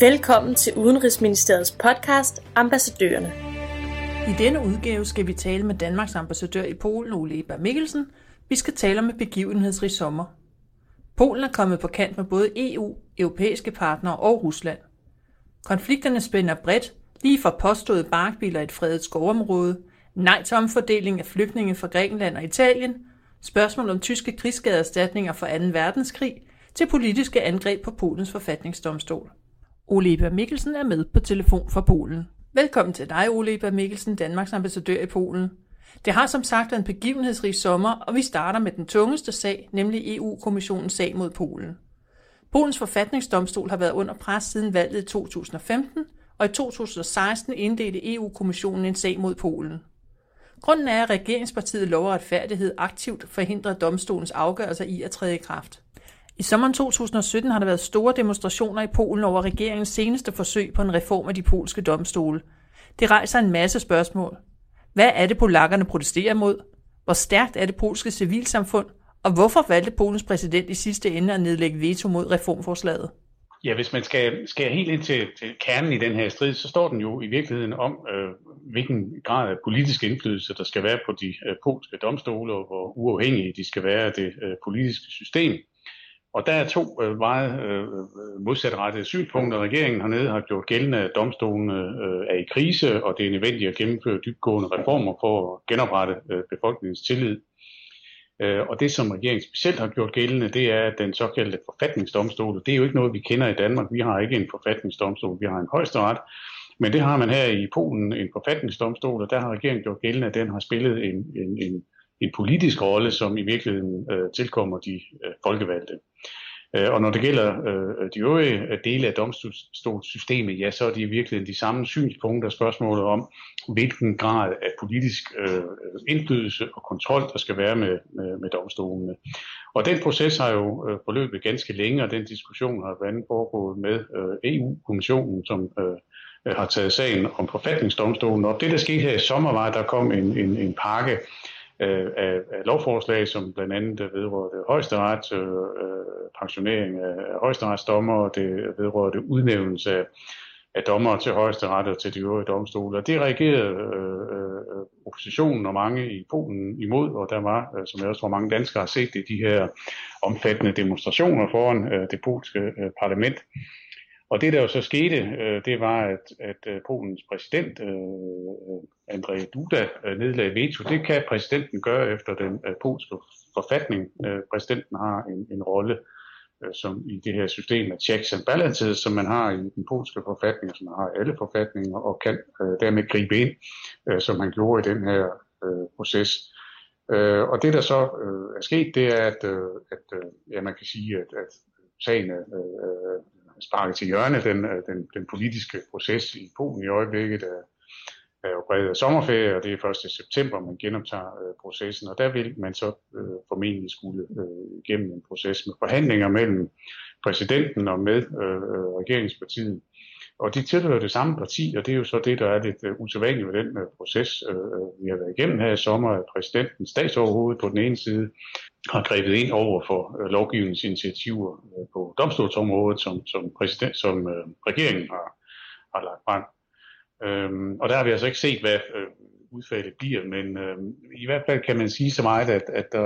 Velkommen til Udenrigsministeriets podcast Ambassadørerne. I denne udgave skal vi tale med Danmarks ambassadør i Polen, Ole Eber Mikkelsen. Vi skal tale om et begivenhedsrig sommer. Polen er kommet på kant med både EU, europæiske partnere og Rusland. Konflikterne spænder bredt, lige fra påståede barkbiler i et fredet skovområde, nej til omfordeling af flygtninge fra Grækenland og Italien, spørgsmål om tyske krigsskadeerstatninger fra 2. verdenskrig, til politiske angreb på Polens forfatningsdomstol. Ole Eber Mikkelsen er med på telefon fra Polen. Velkommen til dig, Ole Eber Mikkelsen, Danmarks ambassadør i Polen. Det har som sagt været en begivenhedsrig sommer, og vi starter med den tungeste sag, nemlig EU-kommissionens sag mod Polen. Polens forfatningsdomstol har været under pres siden valget i 2015, og i 2016 indledte EU-kommissionen en sag mod Polen. Grunden er, at regeringspartiet Lov og Retfærdighed aktivt forhindrer domstolens afgørelser i at træde i kraft. I sommeren 2017 har der været store demonstrationer i Polen over regeringens seneste forsøg på en reform af de polske domstole. Det rejser en masse spørgsmål. Hvad er det, polakkerne protesterer mod? Hvor stærkt er det polske civilsamfund? Og hvorfor valgte Polens præsident i sidste ende at nedlægge veto mod reformforslaget? Ja, hvis man skal, skal helt ind til, til kernen i den her strid, så står den jo i virkeligheden om, øh, hvilken grad af politisk indflydelse der skal være på de øh, polske domstole, og hvor uafhængige de skal være af det øh, politiske system. Og der er to øh, meget øh, øh, modsatrettede synspunkter. Regeringen hernede har gjort gældende, at domstolen øh, er i krise, og det er nødvendigt at gennemføre dybgående reformer for at genoprette øh, befolkningens tillid. Øh, og det, som regeringen specielt har gjort gældende, det er at den såkaldte forfatningsdomstol. Det er jo ikke noget, vi kender i Danmark. Vi har ikke en forfatningsdomstol, vi har en højesteret. Men det har man her i Polen, en forfatningsdomstol, og der har regeringen gjort gældende, at den har spillet en, en, en en politisk rolle, som i virkeligheden øh, tilkommer de øh, folkevalgte. Øh, og når det gælder øh, de øvrige øh, dele af domstolssystemet, ja, så er det i virkeligheden de samme synspunkter, spørgsmålet om, hvilken grad af politisk øh, indflydelse og kontrol, der skal være med, med, med domstolene. Og den proces har jo øh, forløbet ganske længe, og den diskussion har blandt andet foregået med EU-kommissionen, som har taget sagen om forfatningsdomstolen. Og det, der skete her i sommer, var, at der kom en, en, en pakke øh, af, af lovforslag, som blandt andet vedrørte højesteret, øh, pensionering af højesteretsdommer, det vedrørte udnævnelse af, af dommer til højesteret og til de øvrige domstole. Og det reagerede øh, øh, oppositionen og mange i Polen imod, og der var, øh, som jeg også tror mange danskere har set det, de her omfattende demonstrationer foran øh, det polske øh, parlament. Og det, der jo så skete, øh, det var, at, at øh, Polens præsident, øh, Andrzej Duda, nedlagde veto. Det kan præsidenten gøre efter den polske forfatning. Præsidenten har en, en rolle som i det her system af checks and balances, som man har i den polske forfatning, som man har i alle forfatninger, og kan dermed gribe ind, som han gjorde i den her proces. og det, der så er sket, det er, at, at ja, man kan sige, at, at sagen sparket til hjørne. Den, øh, den, den politiske proces i Polen i øjeblikket er, er jo præget af sommerferie, og det er først i september, man genoptager øh, processen, og der vil man så øh, formentlig skulle øh, igennem en proces med forhandlinger mellem præsidenten og med øh, øh regeringspartiet. Og de tilhører det samme parti, og det er jo så det, der er lidt uh, usædvanligt ved den uh, proces, uh, vi har været igennem her i sommer, at præsidenten statsoverhovedet på den ene side har grebet ind over for uh, lovgivningsinitiativer uh, på domstolsområdet, som, som, præsident, som uh, regeringen har, har lagt frem. Um, og der har vi altså ikke set, hvad udfaldet bliver, men øh, i hvert fald kan man sige så meget, at, at der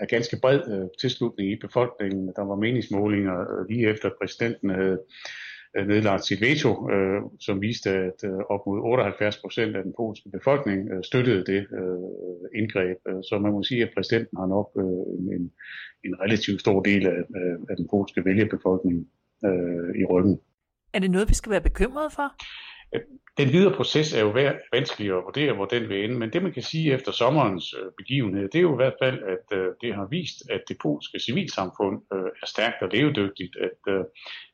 er ganske bred øh, tilslutning i befolkningen. Der var meningsmålinger øh, lige efter, at præsidenten havde Øh, nedlagt sit veto, øh, som viste, at øh, op mod 78 procent af den polske befolkning øh, støttede det øh, indgreb. Øh, så man må sige, at præsidenten har nok øh, en, en relativt stor del af, øh, af den polske vælgerbefolkning øh, i ryggen. Er det noget, vi skal være bekymrede for? Den videre proces er jo vanskelig at vurdere, hvor den vil ende, men det man kan sige efter sommerens øh, begivenhed, det er jo i hvert fald, at øh, det har vist, at det polske civilsamfund øh, er stærkt og levedygtigt, at,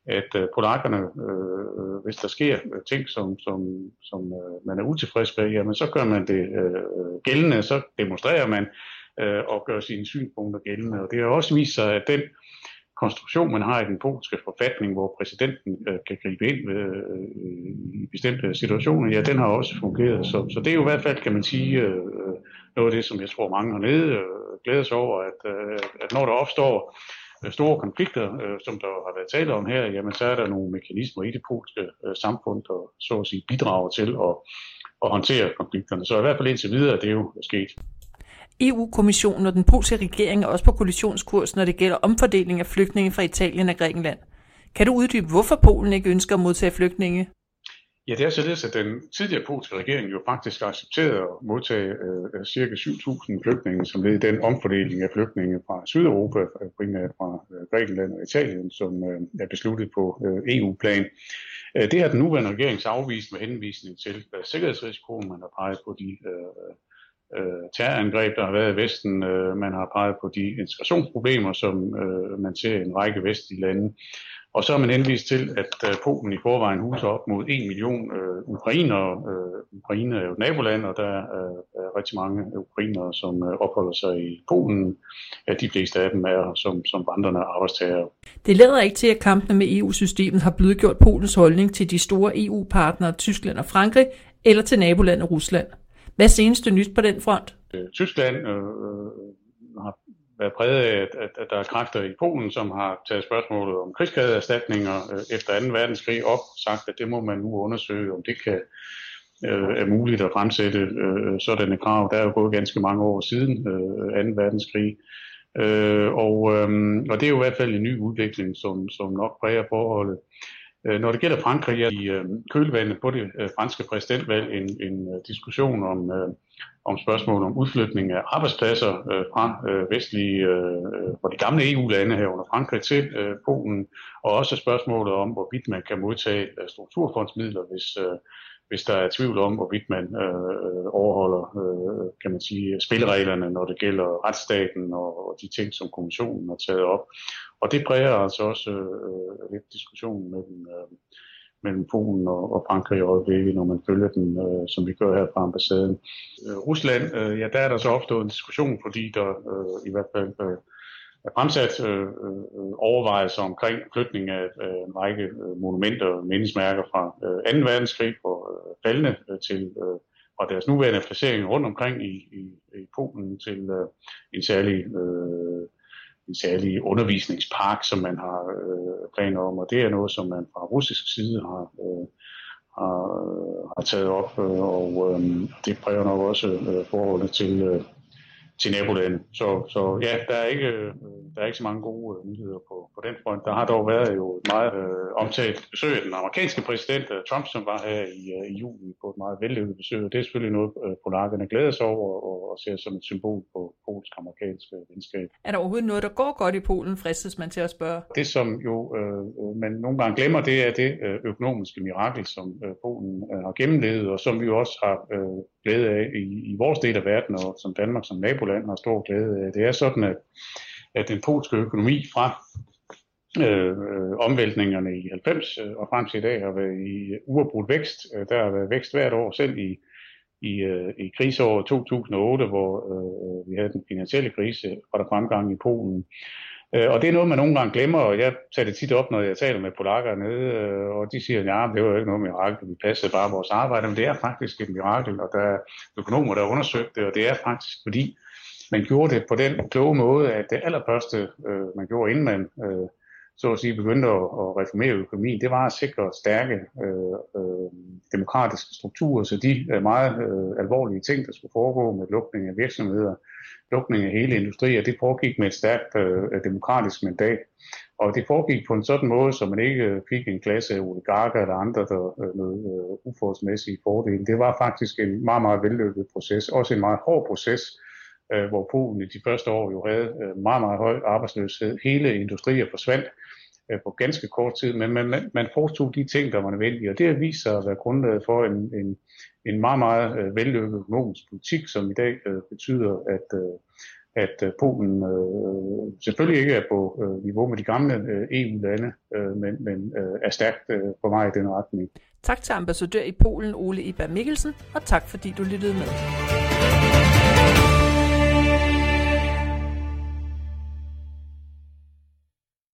at polakkerne, hvis der sker ting, som, som, som man er utilfreds med, jamen så gør man det gældende, så demonstrerer man og gør sine synspunkter gældende. Og det har også vist sig, at den konstruktion, man har i den polske forfatning, hvor præsidenten øh, kan gribe ind øh, øh, i bestemte situationer, ja, den har også fungeret. Så, så det er jo i hvert fald, kan man sige, øh, noget af det, som jeg tror mange hernede øh, glæder sig over, at, øh, at når der opstår øh, store konflikter, øh, som der har været tale om her, jamen så er der nogle mekanismer i det polske samfund, der så at sige bidrager til at, at håndtere konflikterne. Så i hvert fald indtil videre det er det jo sket. EU-kommissionen og den polske regering er også på kollisionskurs, når det gælder omfordeling af flygtninge fra Italien og Grækenland. Kan du uddybe, hvorfor Polen ikke ønsker at modtage flygtninge? Ja, det er således, at den tidligere polske regering jo faktisk har accepteret at modtage øh, ca. 7.000 flygtninge, som led i den omfordeling af flygtninge fra Sydeuropa, øh, primært fra øh, Grækenland og Italien, som øh, er besluttet på øh, EU-plan. Øh, det har den nuværende regering afvist med henvisning til øh, sikkerhedsrisikoen. Man har peget på de øh, øh, terrorangreb, der har været i Vesten. Øh, man har peget på de integrationsproblemer, som øh, man ser i en række vestlige lande. Og så har man henvist til, at øh, Polen i forvejen huser op mod 1 million øh, ukrainere. Øh, Ukraine er jo et naboland, og der øh, er rigtig mange ukrainere, som øh, opholder sig i Polen. Ja, de fleste af dem er som, som vandrende arbejdstager. Det lader ikke til, at kampene med EU-systemet har blødgjort Polens holdning til de store EU-partnere Tyskland og Frankrig, eller til nabolandet Rusland. Hvad er seneste nyt på den front? Øh, Tyskland øh, øh, har været præget af, at, at, at der er kræfter i Polen, som har taget spørgsmålet om krigsskadeerstatninger øh, efter 2. verdenskrig op, sagt, at det må man nu undersøge, om det kan øh, er muligt at fremsætte øh, sådanne krav. Der er jo gået ganske mange år siden øh, 2. verdenskrig. Øh, og, øh, og det er jo i hvert fald en ny udvikling, som, som nok præger forholdet. Øh, når det gælder Frankrig, er i øh, kølvandet på det øh, franske præsidentvalg en, en diskussion om, om spørgsmål om udflytning af arbejdspladser fra vestlige, fra de gamle EU-lande herunder Frankrig til Polen, og også spørgsmålet om, hvorvidt man kan modtage strukturfondsmidler, hvis, hvis der er tvivl om, hvorvidt man øh, overholder øh, kan man sige, spillereglerne, når det gælder retsstaten og, og de ting, som kommissionen har taget op. Og det præger altså også øh, lidt diskussionen mellem, øh, mellem Polen og, og Frankrig i øjeblikket, når man følger den, øh, som vi gør her fra ambassaden. Øh, Rusland, øh, ja, der er der så opstået en diskussion, fordi der øh, i hvert fald øh, er fremsat øh, øh, overvejelser omkring flytning af øh, en række øh, monumenter og mindesmærker fra øh, 2. verdenskrig og øh, faldende øh, til øh, og deres nuværende placering rundt omkring i, i, i Polen til øh, en særlig øh, en særlig undervisningspark, som man har øh, planer om, og det er noget, som man fra russisk side har, øh, har, har taget op, øh, og øh, det præger nok også øh, forholdet til, øh, til nabolandet. Så, så ja, der er, ikke, øh, der er ikke så mange gode øh, nyheder på, på den front. Der har dog været jo et meget øh, omtalt besøg af den amerikanske præsident øh, Trump, som var her i, øh, i juli på et meget vellykket besøg. Det er selvfølgelig noget, øh, polakkerne glæder sig over og, og ser som et symbol på polsk-amerikansk venskab. Er der overhovedet noget, der går godt i Polen, fristes man til at spørge? Det, som jo øh, man nogle gange glemmer, det er det økonomiske mirakel, som øh, Polen øh, har gennemlevet, og som vi jo også har øh, glæde af i, i vores del af verden, og som Danmark som naboland har stor glæde af. Det er sådan, at, at den polske økonomi fra øh, omvæltningerne i 90 øh, og frem til i dag har været i uafbrudt vækst. Øh, der har været vækst hvert år, selv i, i, øh, i kriseåret 2008, hvor øh, vi havde den finansielle krise, og der fremgang i Polen. Øh, og det er noget, man nogle gange glemmer, og jeg tager det tit op, når jeg taler med polakker nede, øh, og de siger, ja, det var jo ikke noget mirakel, vi passede bare vores arbejde, men det er faktisk et mirakel, og der er økonomer, der har undersøgt det, og det er faktisk fordi, man gjorde det på den kloge måde, at det allerførste, øh, man gjorde, inden man øh, så at sige begyndte at, at reformere økonomien, det var at sikre stærke øh, øh, demokratiske strukturer, så de øh, meget øh, alvorlige ting, der skulle foregå med lukning af virksomheder, lukning af hele industrier, det foregik med et stærkt øh, øh demokratisk mandat. Og det foregik på en sådan måde, så man ikke øh, fik en klasse af oligarker eller andre, der øh, noget øh, uforholdsmæssige fordele. Det var faktisk en meget, meget vellykket proces, også en meget hård proces, øh, hvor Polen i de første år jo havde øh, meget, meget høj arbejdsløshed. Hele industrier forsvandt øh, på ganske kort tid, men man, man foretog de ting, der var nødvendige, og det har vist sig at være grundlaget for en, en, en meget, meget øh, vellykket økonomisk politik, som i dag øh, betyder, at, øh, at øh, Polen øh, selvfølgelig ikke er på øh, niveau med de gamle øh, EU-lande, øh, men, men øh, er stærkt øh, på vej i den retning. Tak til ambassadør i Polen, Ole Iber Mikkelsen, og tak fordi du lyttede med.